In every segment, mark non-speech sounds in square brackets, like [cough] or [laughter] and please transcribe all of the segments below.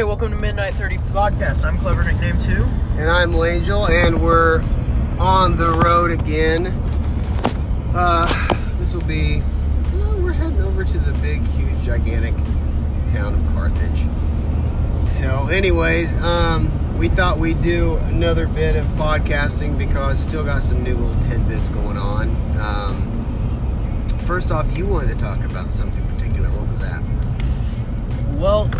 Hey, welcome to Midnight 30 Podcast. I'm Clever Nickname 2. And I'm Langel, and we're on the road again. Uh, this will be, well, we're heading over to the big, huge, gigantic town of Carthage. So, anyways, um, we thought we'd do another bit of podcasting because still got some new little tidbits going on. Um, first off, you wanted to talk about something particular. What was that? Well,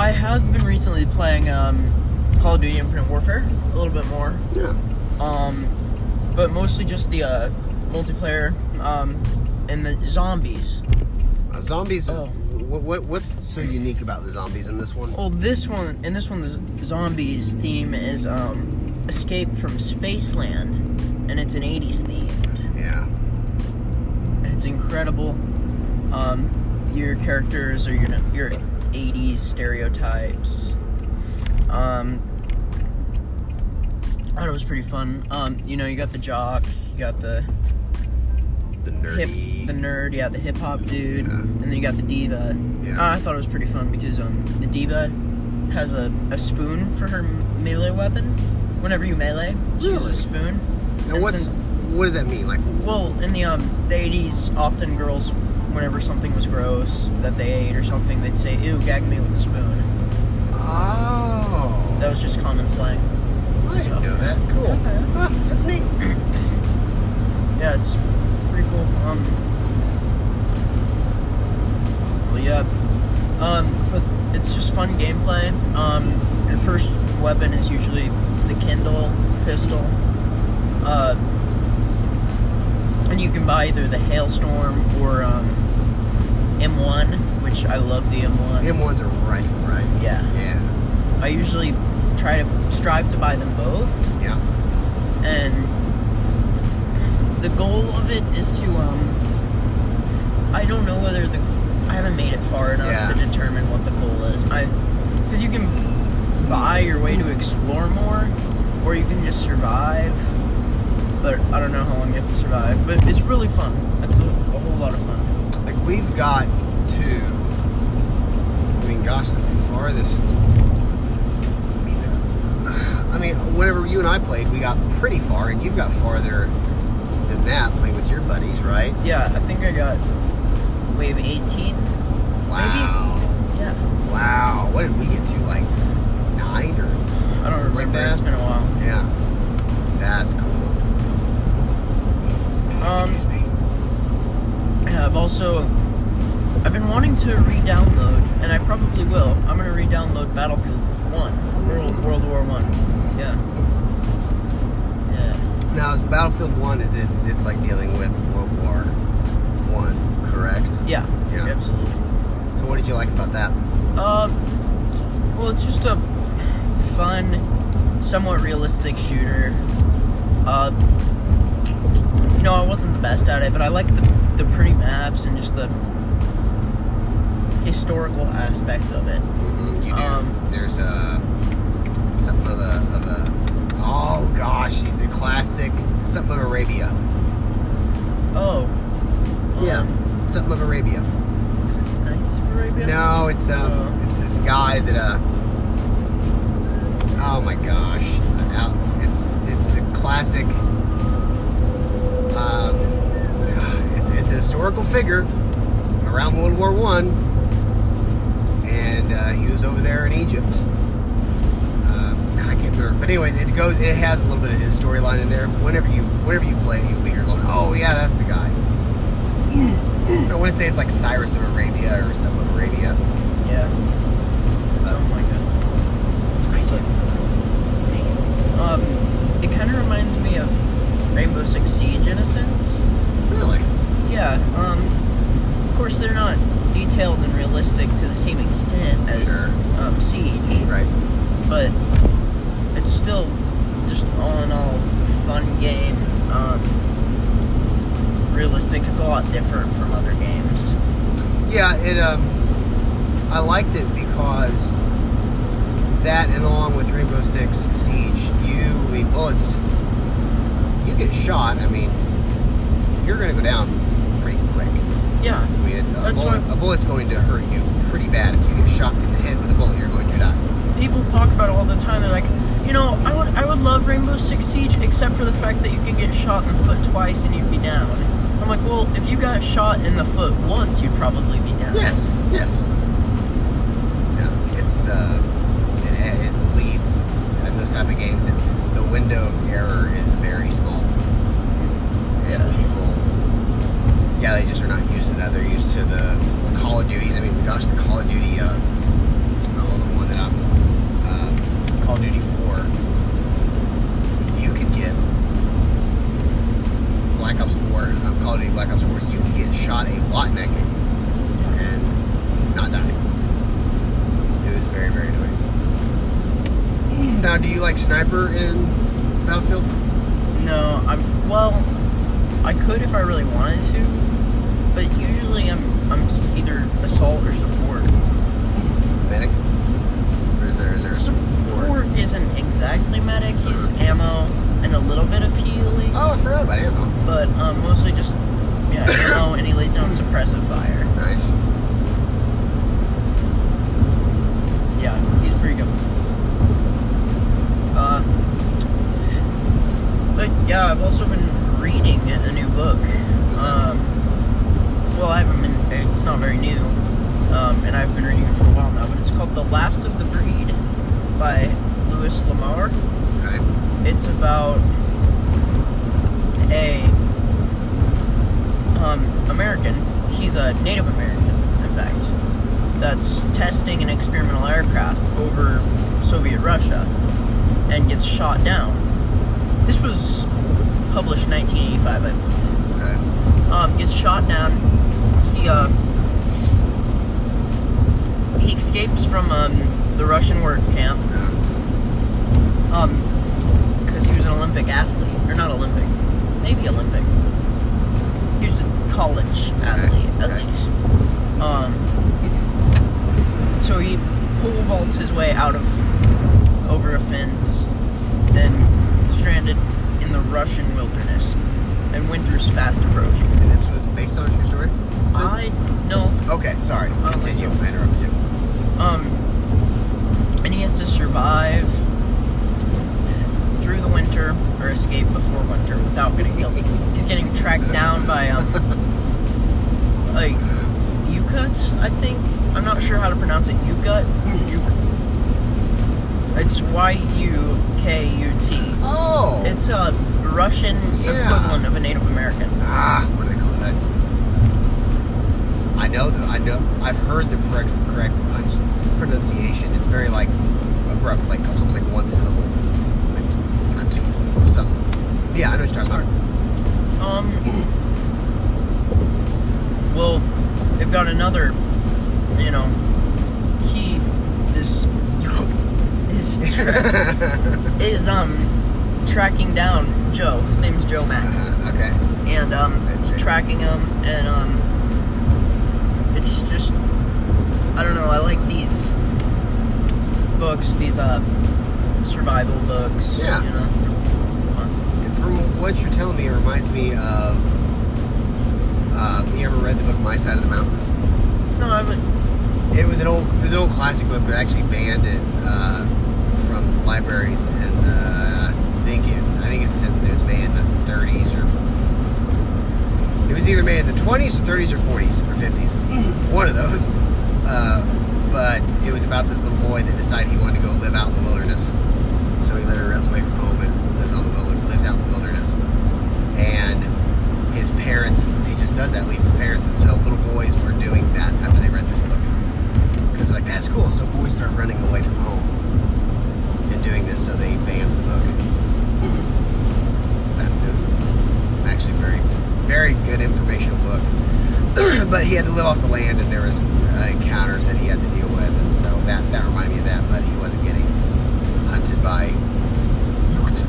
I have been recently playing um, Call of Duty Infinite Warfare a little bit more, Yeah. um, but mostly just the uh, multiplayer um, and the zombies. Uh, zombies. Is, Oh. what, what, what's so unique about the zombies in this one? Well, this one, in this one, the zombies theme is um, Escape from Spaceland, and it's an 80s themed. Yeah. It's incredible. Um, your characters are your your 80s stereotypes. Um, I thought it was pretty fun. Um, you know, you got the jock, you got the The hip, the nerd, yeah, the hip hop dude, Yeah. and then you got the diva. Yeah. Uh, I thought it was pretty fun because um, the diva has a, a spoon for her melee weapon. Whenever you melee, she Really? a spoon. now, And what's since- what does that mean? Like, well, in the um the eighties, often girls, whenever something was gross that they ate or something, they'd say, "Ew, gag me with a spoon." oh, That was just common slang. I didn't know that. Cool. Ah, [laughs] that's neat. Yeah, it's pretty cool. Um, well, yeah. Um, but it's just fun gameplay. Um, your first weapon is usually the Kendall pistol. Uh, and you can buy either the Hailstorm or um, M1, which I love the M1. M1's a rifle, right? Yeah. Yeah. I usually try to strive to buy them both. Yeah. and the goal of it is to um I don't know whether the I haven't made it far enough Yeah. to determine what the goal is. I because you can buy your way to explore more or you can just survive. But I don't know how long you have to survive. But it's really fun. It's a, a whole lot of fun. We've got to. I mean, gosh, the farthest. I mean, uh, I mean, whenever you and I played, we got pretty far, and you've got farther than that playing with your buddies, right? Yeah, I think I got wave 18. Wow. Yeah. Wow. What did we get to? Like nine or? I don't Something like remember. that? it's been a while. Yeah. That's cool. Um, Excuse me. I've also I've been wanting to re-download, and I probably will. I'm gonna re-download Battlefield One, World World War One. Yeah. Yeah. Now, is Battlefield One? Is it? It's like dealing with World War One, correct? Yeah. Yeah. Absolutely. So, what did you like about that? Um. Well, it's just a fun, somewhat realistic shooter. Uh. You know, I wasn't the best at it, but I like the the pretty maps and just the historical aspect of it. Mm-hmm, you do. Um, There's a something of a of a. Oh gosh, he's a classic. Something of Arabia. Oh. Yeah. Um, Something of Arabia. Is it Knights of Arabia? No, it's um, Oh. it's this guy that uh. Oh my gosh, Uh, it's it's a classic. Um, [sighs] it's it's a historical figure around World War One, and uh, he was over there in Egypt. Um, I can't remember, but anyways, it goes. It has a little bit of his storyline in there. Whenever you whenever you play, you'll be here going, "Oh yeah, that's the guy." I want to say it's like Cyrus of Arabia or something of Arabia. Yeah. Something like that. I can't remember. Dang it. Um, it kind of reminds me of Rainbow Six Siege in a sense. Really? Yeah. Um, of course they're not detailed and realistic to the same extent as Sure. um, Siege, Right. but it's still just all in all fun game. Um, realistic. It's a lot different from other games. Yeah, it um I liked it because that and along with Rainbow Six Siege, you I mean bullets you get shot, I mean you're gonna go down pretty quick. Yeah. I mean, it, a, bullet, a bullet's going to hurt you pretty bad. If you get shot in the head with a bullet, you're going to die. People talk about it all the time. They're like, you know, I would I would love Rainbow Six Siege except for the fact that you can get shot in the foot twice and you'd be down. I'm like, well, if you got shot in the foot once, you'd probably be down. Yes, yes. Yeah, it's uh, it, it leads in those type of games. It, the window of error is very small. Yeah. People, yeah, they just are not used to that. They're used to the Call of Duties. I mean, gosh, the Call of Duty, uh, oh, the one that I'm, uh, Call of Duty 4, you could get Black Ops 4, um, Call of Duty Black Ops 4, you could get shot a lot in that game and not die. It was very, very annoying. [clears throat] Now, do you like sniper in Battlefield? No, I'm well. I could if I really wanted to, but usually I'm I'm either assault or support. Medic? Or is there, is there a Support isn't exactly medic. He's ammo and a little bit of healing, Oh, I forgot about ammo. but um, mostly just published in 1985, I believe. Okay. Um, gets shot down. He uh, he escapes from um, the Russian work camp Uh, um, because he was an Olympic athlete, or not Olympic, maybe Olympic. He was a college athlete, at okay. least. Um, so he pole vaults his way out of over a fence and stranded in the Russian wilderness, and winter's fast approaching. and this was based on a true story? said? I no, Okay, sorry. Continue. God. I interrupted you. Um, and he has to survive through the winter or escape before winter without getting killed. [laughs] He's getting tracked down by um, like Yukut, I think. I'm not sure how to pronounce it. Yukut. [laughs] It's Y U K U T. Oh! It's a Russian Yeah. equivalent of a Native American. Ah, what do they call that? I know that I know. I've heard the correct correct pronunciation. It's very like abrupt, like it's almost like one syllable, like something. Yeah, I know what you're talking about. Um. Well, they've got another. You know, is is um tracking down Joe. His name's Joe Mack, uh, okay. and um tracking him, and um it's just I don't know. I like these books, these uh survival books. Yeah. You know, they're fun. And from what you're telling me, it reminds me of. Uh, you ever read the book My Side of the Mountain? No, I haven't. It was an old, it was an old classic book. They actually banned it uh, libraries, and uh, I think it, I think it's in, it was made in the 30s or it was either made in the 20s, or 30s, or 40s or 50s, one of those. Uh, but it was about this little boy that decided he wanted to go live out in the wilderness. So he literally runs away from home and lives on the lives out in the wilderness. And his parents, he just does that, leaves his parents, and so little boys were doing that after they read this book. Because like that's cool. So boys start running away from home and doing this, so they banned the book. that was actually very, very good informational book. [clears throat] but he had to live off the land, and there was uh, encounters that he had to deal with, and so that that reminded me of that. But he wasn't getting hunted by Yukt,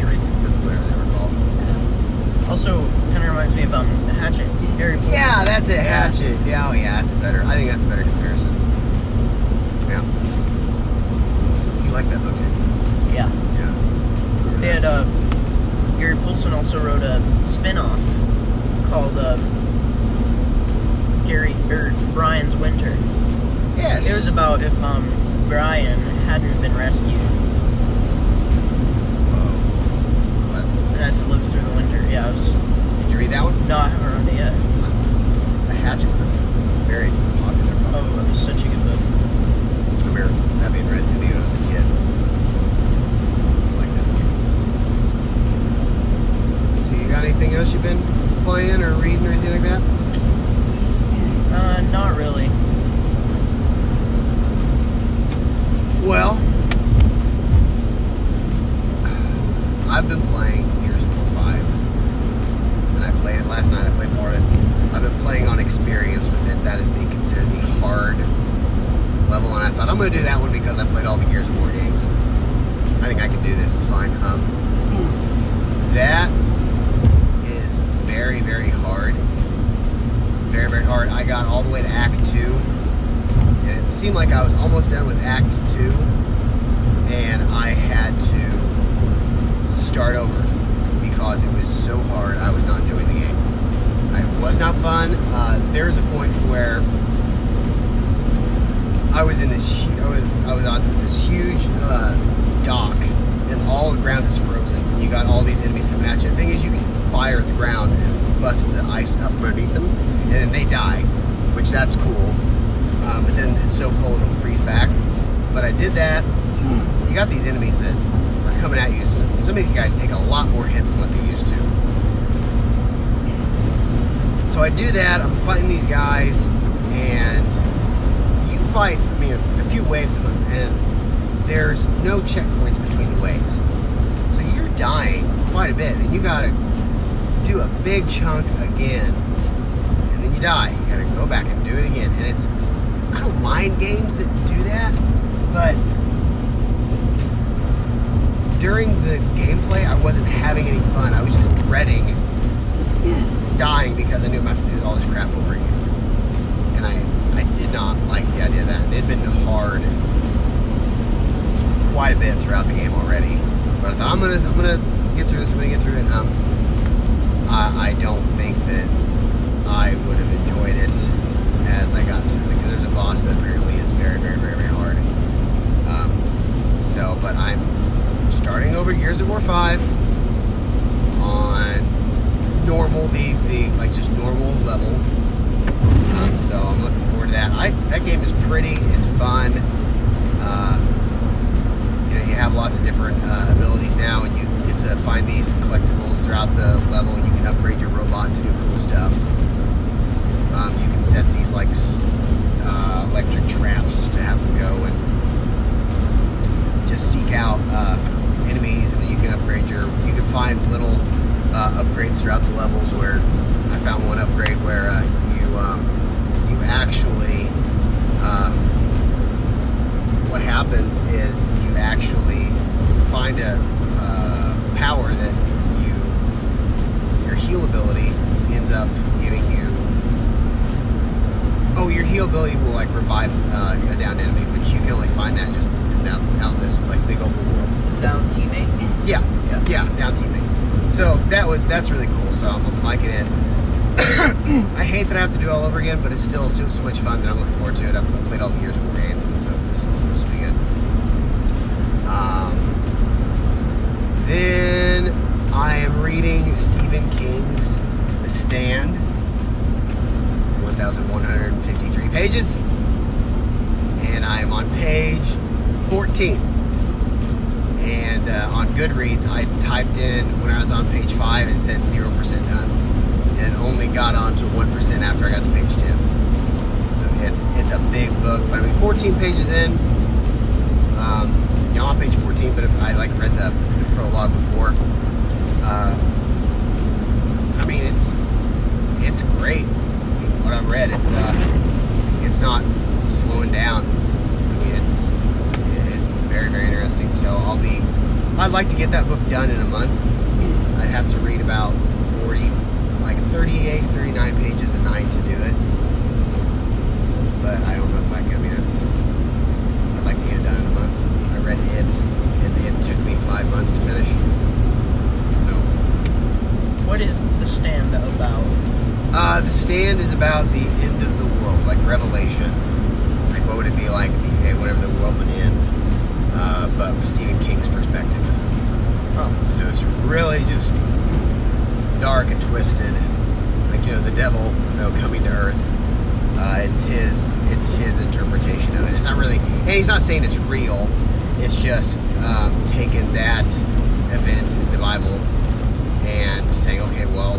Yukt, whatever they were called. Also, kind of reminds me of um, Hatchet. Paulsen. Yeah, that's it. Hatchet. Yeah, oh yeah, that's a better. I think that's a better comparison. Yeah. Like that book, didn't you? Yeah. Yeah. They had uh, Gary Paulsen also wrote a spin-off called uh, Gary or Brian's winter. Yes. It was about if um Brian hadn't been rescued Oh, that's cool. and had to live through the winter. Yeah, I was. Did you read that one? No, I haven't read it yet. The Hatchet was a very popular book. Oh, it was such a good book. I remember that being read to me when I was a got anything else you've been playing or reading or anything like that? Uh, not really. Well, I've been playing Gears of War 5. And I played it last night. I played more of it. I've been playing on experience with it. That is the considered the hard level. And I thought I'm going to do that one because I played all the Gears of War games. And I think I can do this. It's fine. Um, [clears throat] that very, very hard. Very, very hard. I got all the way to Act 2 and it seemed like I was almost done with Act Two, and I had to start over because it was so hard. I was not enjoying the game. It was not fun. Uh, there's a point where I was in this. I was I was on this huge uh, dock, and all the ground is frozen, and you got all these enemies coming at you. The thing is, you can fire at the ground and bust the ice up from underneath them, and then they die, which that's cool. Um, but then it's so cold it'll freeze back. But I did that. You got these enemies that are coming at you. Some, some of these guys take a lot more hits than what they used to. So I do that. I'm fighting these guys, and you fight. I mean, a, a few waves of them, and there's no checkpoints between the waves. So you're dying quite a bit. and you gotta a big chunk again, and then you die. You gotta go back and do it again, and it's I don't mind games that do that, but during the gameplay, I wasn't having any fun. I was just dreading dying because I knew I'm to have to do all this crap over again. And I, I did not like the idea of that. And it had been hard quite a bit throughout the game already. But I thought I'm gonna, I'm gonna get through this. I'm gonna get through it. Um, I, I don't think that I would have enjoyed it as I got to the because there's a boss that apparently is very, very, very, very hard. Um, so, but I'm starting over Gears of War 5 on normal, the, the like just normal level. Um, so I'm looking forward to that. I that game is pretty. It's fun. Uh, you know, you have lots of different uh, abilities now, and you to find these collectibles throughout the level, and you can upgrade your robot to do cool stuff. Um, you can set these like uh, electric traps to have them go and just seek out uh, enemies, and then you can upgrade your. You can find little uh, upgrades throughout the levels. Where I found one upgrade where uh, you um, you actually. Uh, what happens is you actually find a power that you your heal ability ends up giving you oh your heal ability will like revive uh, a downed enemy but you can only find that just out, out in this like big open world Down teammate. yeah Yeah. yeah down teammate so that was that's really cool so i'm, I'm liking it [coughs] I hate that I have to do it all over again, but it's still so, so much fun that I'm looking forward to it. I've, I've played all the Gears of War games, then I am reading Stephen King's The Stand, 1,153 pages, and I am on page 14. And uh, on Goodreads, I typed in when I was on page five, it said zero percent done, and only got on to one percent after I got to page ten. So it's it's a big book, but I mean, 14 pages in. Um, you know, on page 14, but I like read the, prologue before. Uh, I mean, it's it's great. I mean, what I've read, it's uh, it's not slowing down. I mean, it's it's very very interesting. So I'll be. I'd like to get that book done in a month. I'd have to read about 40, like 38, 39 saying it's real. It's just um, taking that event in the Bible and saying, okay, well,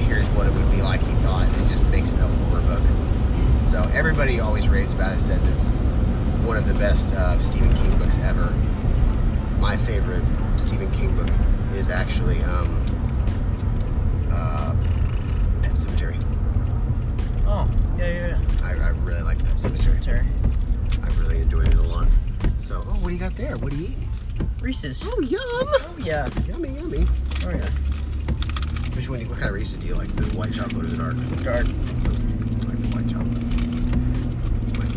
here's what it would be like. He thought, It just makes it a horror book. So everybody always raves about it. Says it's one of the best uh, Stephen King books ever. My favorite Stephen King book is actually um, uh, Pet Sematary. Oh, yeah, yeah, yeah. I, I really like Pet Sematary. Cemetery. Enjoyed it a lot. So, oh, what do you got there? What are you eating? Reese's. Oh, yum! Oh, yeah. Yummy, yummy. Oh, yeah. Which one? What kind of Reese's do you like? The white chocolate or the dark? Dark. I like the white chocolate.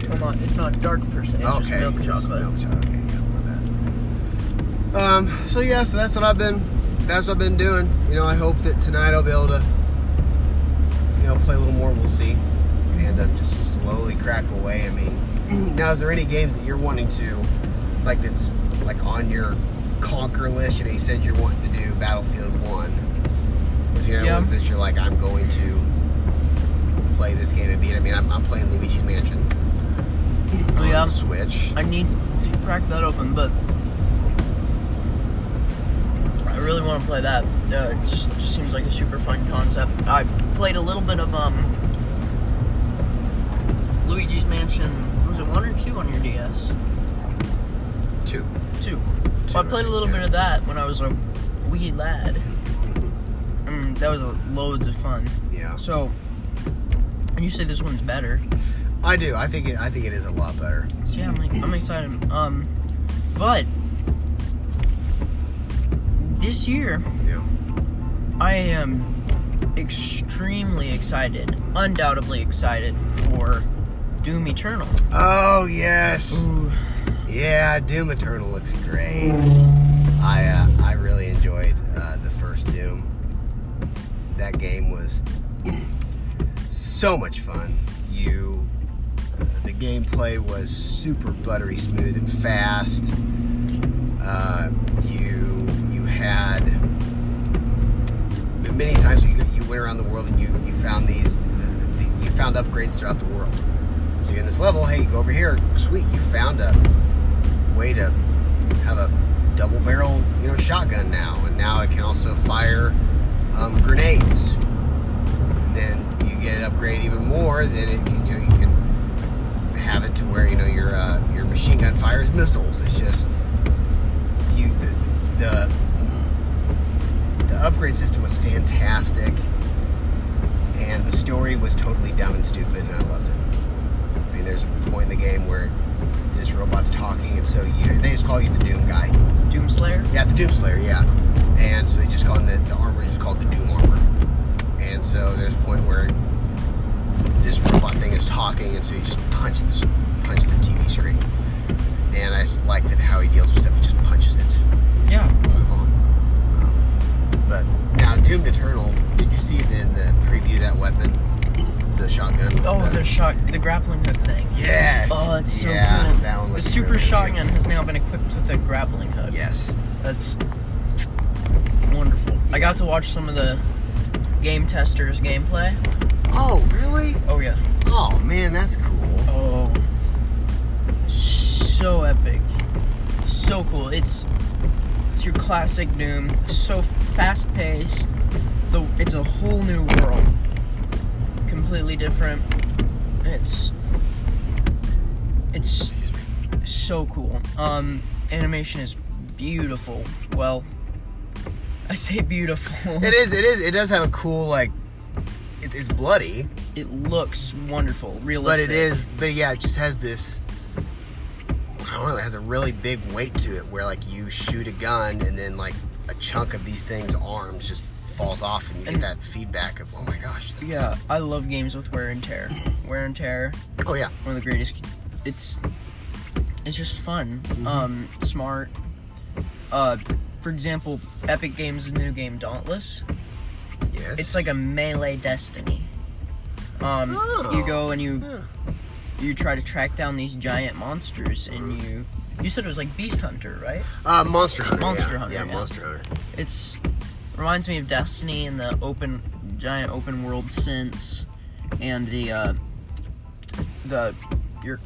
Well, not, it's not dark per se. It's okay. just milk chocolate. Milk chocolate. Okay, yeah. Um. So yeah, so that's what I've been. That's what I've been doing. You know, I hope that tonight I'll be able to, you know, play a little more. We'll see, and um, just slowly crack away. I mean, [clears throat] now is there any games that you're wanting to, like that's like on your conquer list? You know, you said you're wanting to do Battlefield One. Was there any Yeah. ones that you're like, I'm going to play this game and beat? I mean, I'm, I'm playing Luigi's Mansion. Oh, on yeah. Switch. I need to crack that open, but I really want to play that. Uh, it just just seems like a super fun concept. I played a little bit of um Luigi's Mansion. Was it one or two on your DS? Two. Two. So I played a little yeah. bit of that when I was a wee lad. [laughs] Mm, that was a, loads of fun. Yeah. So, and you say this one's better. I do. I think it. I think it is a lot better. So yeah, I'm, like, I'm excited. Um, but this year Yeah. I am extremely excited, undoubtedly excited for Doom Eternal. Oh yes. Ooh, Yeah, Doom Eternal looks great. I uh, I really enjoyed uh, the first Doom. That game was [clears throat] so much fun. You, uh, the gameplay was super buttery smooth and fast. Uh, you you had many times you, you went around the world and you, you found these you found upgrades throughout the world. So you're in this level, hey, go over here, sweet, you found a way to have a double barrel, you know, shotgun now, and now it can also fire um, grenades. And then you get it upgrade even more, then it you know, you can have it to where you know your uh, your machine gun fires missiles. It's just you the, the the upgrade system was fantastic, and the story was totally dumb and stupid, and I loved it. Game where this robot's talking, and so you they just call you the Doom guy. Doom Slayer. Yeah, the Doom Slayer, yeah. And so they just call him the, the armor is just called the Doom armor. And so there's a point where this robot thing is talking, and so you just punch this punch the TV screen. And I just like that how he deals with stuff. He just punches it. Yeah. Move on. Um, but now Doom Eternal, did you see in the preview that weapon, the shotgun? Oh, the, the shot, the grappling hook thing. yes. Oh, it's so yeah, cool. That one the super really good. shotgun has now been equipped with a grappling hook. Yes. That's wonderful. I got to watch some of the game testers gameplay. Oh, really? Oh yeah. Oh man, that's cool. Oh, so epic, so cool. It's it's your classic Doom. So fast paced. The it's a whole new world, completely different. It's it's so cool. Um, animation is beautiful. Well, I say beautiful. It is. [laughs] It is. It does have a cool like. It is bloody, It looks wonderful, realistic. but it is. But yeah, it just has this. I don't know. It has a really big weight to it, where like you shoot a gun and then like a chunk of these things' arms just falls off, and you get that feedback of oh my gosh. That's, Yeah, I love games with wear and tear. Wear and tear, Oh yeah. one of the greatest. It's it's just fun, Mm-hmm. um, smart. Uh, for example, Epic Games' new game Dauntless. Yes. It's like a melee Destiny. Um, you Oh. go and you Yeah. you try to track down these giant monsters, and you You said it was like Beast Hunter, right? Uh, Monster Hunter. Monster yeah. Hunter, Yeah, yeah. Monster Hunter. It's reminds me of Destiny in the open giant open world sense, and the uh, the your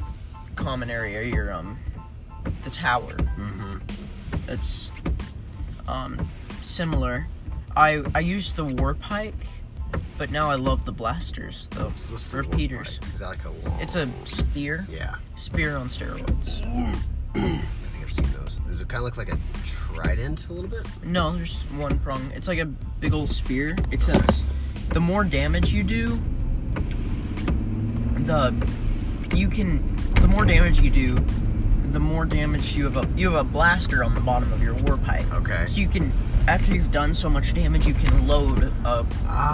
common area, your um the tower. Mm-hmm. It's um similar. I I used the warpike, but now I love the blasters though. So the Repeaters. Is that like a long? It's a spear, Yeah, spear on steroids. [clears throat] I seen those. Does it kind of look like a trident a little bit? No, there's one prong. It's like a big old spear, except the more damage you do, the you can the more damage you do, the more damage you have a you have a blaster on the bottom of your war pike. Okay. So you can after you've done so much damage, you can load a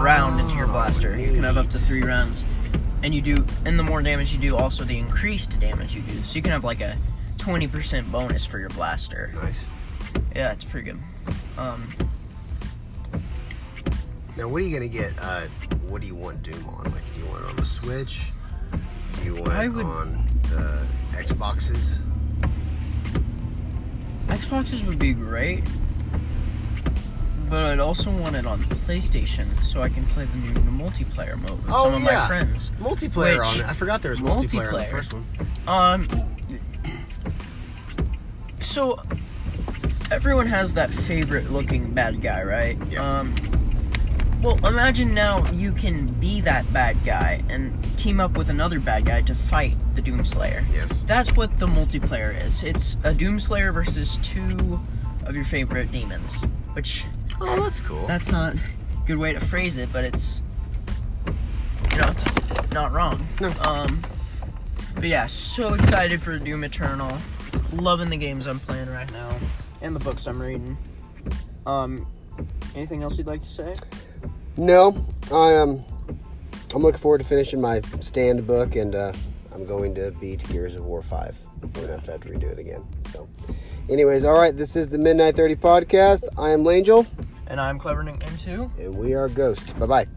round into your Oh, blaster. You can have up to three rounds, and you do. And the more damage you do, also the increased damage you do. So you can have like a twenty percent bonus for your blaster. Nice. Yeah, it's pretty good. Um, Now, what are you gonna get? Uh, what do you want Doom on? Like, do you want it on the Switch? Do you want I it would- on the Xboxes? Xboxes would be great, but I'd also want it on PlayStation so I can play the new multiplayer mode with Oh, some of yeah. my friends. Multiplayer Which- on it. I forgot there was multiplayer, on the multiplayer. first one. Um, so everyone has that favorite looking bad guy, right? Yeah. Um, well, imagine now you can be that bad guy and team up with another bad guy to fight the Doomslayer. Yes. That's what the multiplayer is. It's a Doomslayer versus two of your favorite demons, which Oh, that's cool. that's not a good way to phrase it, but it's you know, it's not wrong. No. Um but yeah, so excited for Doom Eternal. Loving the games I'm playing right now and the books I'm reading. Um anything else you'd like to say? No, I am. I'm looking forward to finishing my stand book, and uh, I'm going to beat Gears of War Five. I'm gonna have to, have to redo it again. So, anyways, all right. This is the Midnight Thirty podcast. I am Langel, And I'm Clever Nickname too. and we are Ghost. Bye bye.